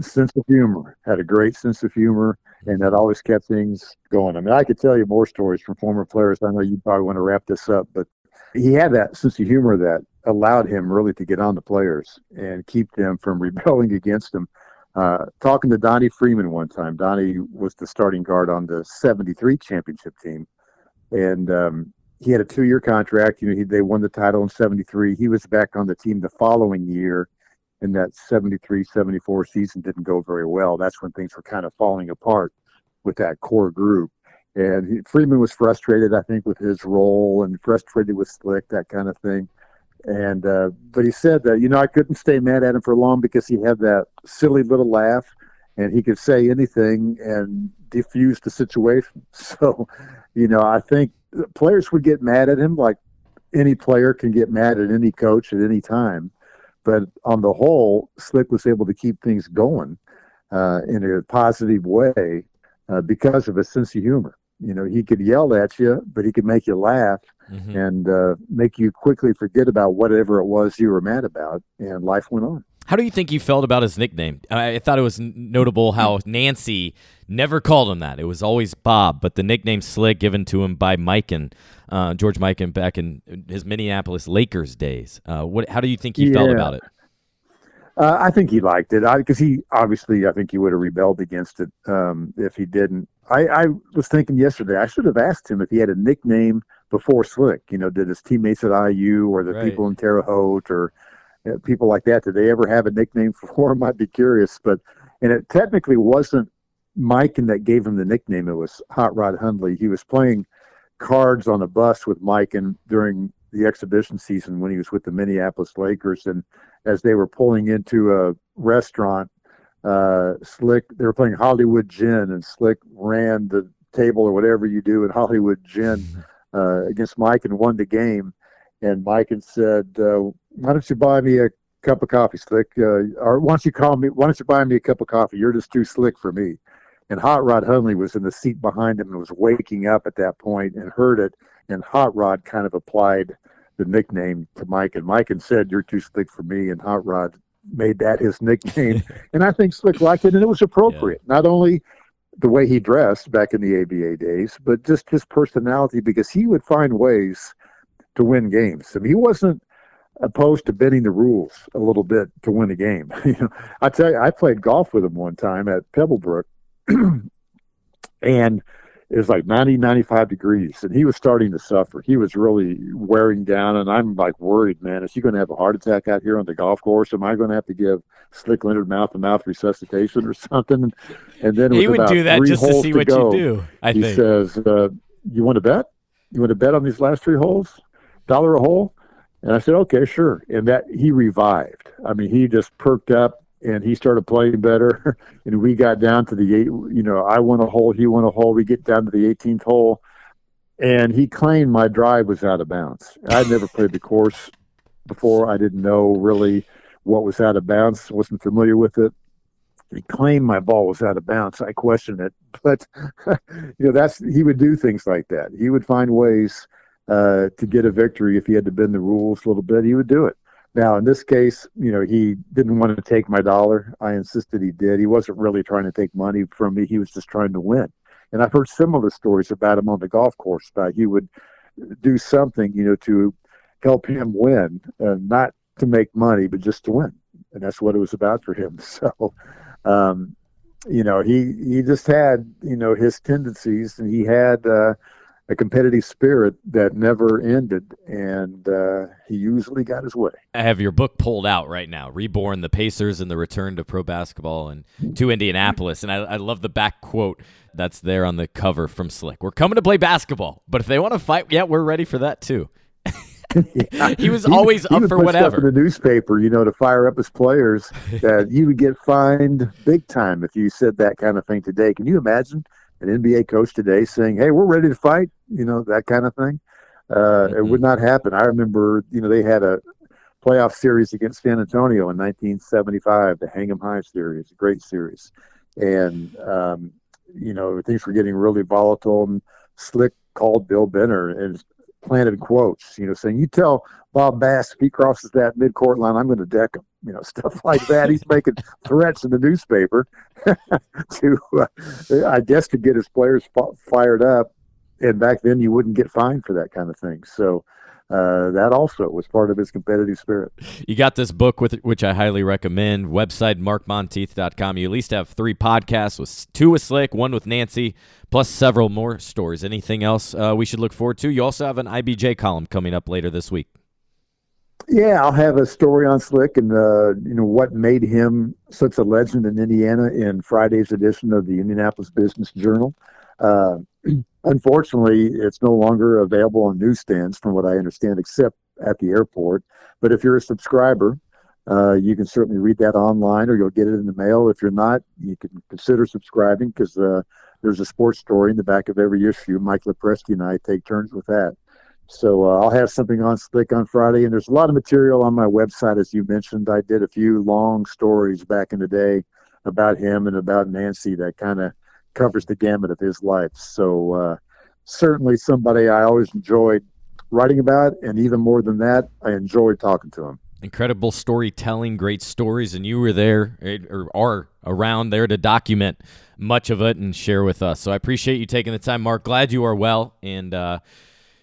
sense of humor had a great sense of humor, and that always kept things going. I mean, I could tell you more stories from former players. I know you probably want to wrap this up, but he had that sense of humor that allowed him really to get on the players and keep them from rebelling against him. Uh, talking to Donnie Freeman one time, Donnie was the starting guard on the 73 championship team. And um, he had a two year contract. You know, he, they won the title in 73. He was back on the team the following year. And that 73 74 season didn't go very well. That's when things were kind of falling apart with that core group. And he, Freeman was frustrated, I think, with his role and frustrated with Slick, that kind of thing. And uh, but he said that you know I couldn't stay mad at him for long because he had that silly little laugh, and he could say anything and diffuse the situation. So, you know, I think players would get mad at him like any player can get mad at any coach at any time. But on the whole, Slick was able to keep things going uh, in a positive way uh, because of his sense of humor. You know, he could yell at you, but he could make you laugh mm-hmm. and uh, make you quickly forget about whatever it was you were mad about, and life went on. How do you think you felt about his nickname? I thought it was notable how Nancy never called him that. It was always Bob, but the nickname Slick given to him by Mikan, uh, George Mikan, back in his Minneapolis Lakers days. Uh, what? How do you think he yeah. felt about it? Uh, I think he liked it because he obviously I think he would have rebelled against it um, if he didn't. I, I was thinking yesterday I should have asked him if he had a nickname before Slick. You know, did his teammates at IU or the right. people in Terre Haute or you know, people like that, did they ever have a nickname for him? I'd be curious. But and it technically wasn't Mikan that gave him the nickname. It was Hot Rod Hundley. He was playing cards on a bus with Mikan during the exhibition season when he was with the Minneapolis Lakers, and as they were pulling into a restaurant, uh, Slick they were playing Hollywood Gin, and Slick ran the table or whatever you do in Hollywood Gin mm-hmm uh, against Mikan won the game. And Mikan said, uh, "Why don't you buy me a cup of coffee, Slick? Uh, or why don't you call me? Why don't you buy me a cup of coffee? You're just too slick for me." And Hot Rod Hundley was in the seat behind him and was waking up at that point and heard it. And Hot Rod kind of applied the nickname to Mike, and Mikan said, "You're too slick for me." And Hot Rod made that his nickname, and I think Slick liked it, and it was appropriate. Yeah. Not only the way he dressed back in the ABA days, but just his personality because he would find ways to win games. I mean, he wasn't opposed to bending the rules a little bit to win a game. you know, I tell you, I played golf with him one time at Pebblebrook, and it was like 90, 95 degrees, and he was starting to suffer. He was really wearing down, and I'm like worried, man. Is he going to have a heart attack out here on the golf course? Am I going to have to give Slick Leonard mouth to mouth resuscitation or something? And then he would do that just to see what go. you do. I he think. says, uh, "You want to bet? You want to bet on these last three holes? Dollar a hole?" And I said, "Okay, sure." And that he revived. I mean, he just perked up and he started playing better. and we got down to the eight. You know, I won a hole, he won a hole. We get down to the 18th hole, and he claimed my drive was out of bounds. I'd never played the course before. I didn't know really what was out of bounds. wasn't familiar with it. He claimed my ball was out of bounds. I questioned it, but you know that's he would do things like that. He would find ways uh, to get a victory if he had to bend the rules a little bit. He would do it. Now, in this case, you know, he didn't want to take my dollar. I insisted he did. He wasn't really trying to take money from me. He was just trying to win. And I've heard similar stories about him on the golf course about he would do something, you know, to help him win, uh, not to make money, but just to win. And that's what it was about for him. So, um, you know, he he just had you know his tendencies, and he had uh, a competitive spirit that never ended, and uh, he usually got his way. I have your book pulled out right now, Reborn: The Pacers and the Return to Pro Basketball and to Indianapolis, and I, I love the back quote that's there on the cover from Slick. We're coming to play basketball, but if they want to fight, yeah, we're ready for that too. he was always he up for whatever. Stuff in the newspaper, you know, to fire up his players. that you would get fined big time if you said that kind of thing today. Can you imagine an NBA coach today saying, "Hey, we're ready to fight"? You know, that kind of thing. Uh, Mm-hmm. It would not happen. I remember, you know, they had a playoff series against San Antonio in 1975, the Hang 'em High series, a great series, and um, you know things were getting really volatile. And Slick called Bill Benner and planted quotes, you know, saying, "You tell Bob Bass if he crosses that midcourt line, I'm going to deck him." You know, stuff like that. He's making threats in the newspaper to, uh, I guess, to get his players fired up. And back then, you wouldn't get fined for that kind of thing. So. Uh, that also was part of his competitive spirit. You got this book with which I highly recommend. Website markmontieth.com. You at least have three podcasts with two with Slick, one with Nancy, plus several more stories. Anything else uh, we should look forward to? You also have an IBJ column coming up later this week. Yeah, I'll have a story on Slick and uh, you know what made him such a legend in Indiana in Friday's edition of the Indianapolis Business Journal. Uh, unfortunately, it's no longer available on newsstands, from what I understand, except at the airport. But if you're a subscriber, uh, you can certainly read that online, or you'll get it in the mail. If you're not, you can consider subscribing because uh, there's a sports story in the back of every issue. Mike Lopresti and I take turns with that. So uh, I'll have something on Slick on Friday, and there's a lot of material on my website, as you mentioned. I did a few long stories back in the day about him and about Nancy that kind of covers the gamut of his life. So uh, certainly somebody I always enjoyed writing about, and even more than that, I enjoyed talking to him. Incredible storytelling, great stories, and you were there eh, or are around there to document much of it and share with us. So I appreciate you taking the time, Mark. Glad you are well, and uh,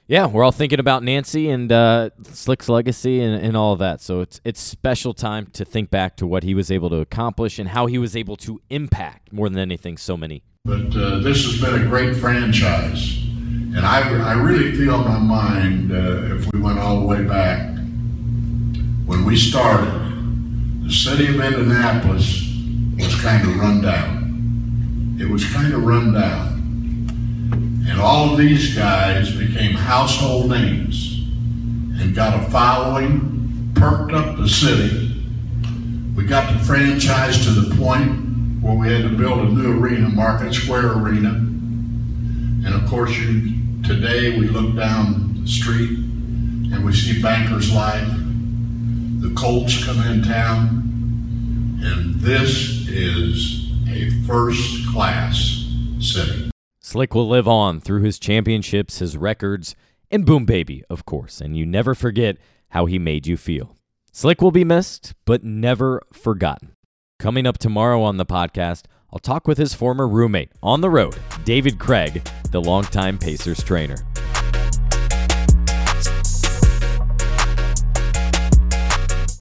yeah, we're all thinking about Nancy and uh, Slick's legacy and, and all of that. So it's it's special time to think back to what he was able to accomplish and how he was able to impact more than anything so many. But uh, this has been a great franchise. And I, I really feel in my mind, uh, if we went all the way back, when we started, the city of Indianapolis was kind of run down. It was kind of run down. And all of these guys became household names and got a following, perked up the city. We got the franchise to the point where we had to build a new arena, Market Square Arena. And of course, you, today we look down the street and we see Bankers Life. The Colts come in town. And this is a first class city. Slick will live on through his championships, his records, and Boom Baby, of course. And you never forget how he made you feel. Slick will be missed, but never forgotten. Coming up tomorrow on the podcast, I'll talk with his former roommate on the road, David Craig, the longtime Pacers trainer.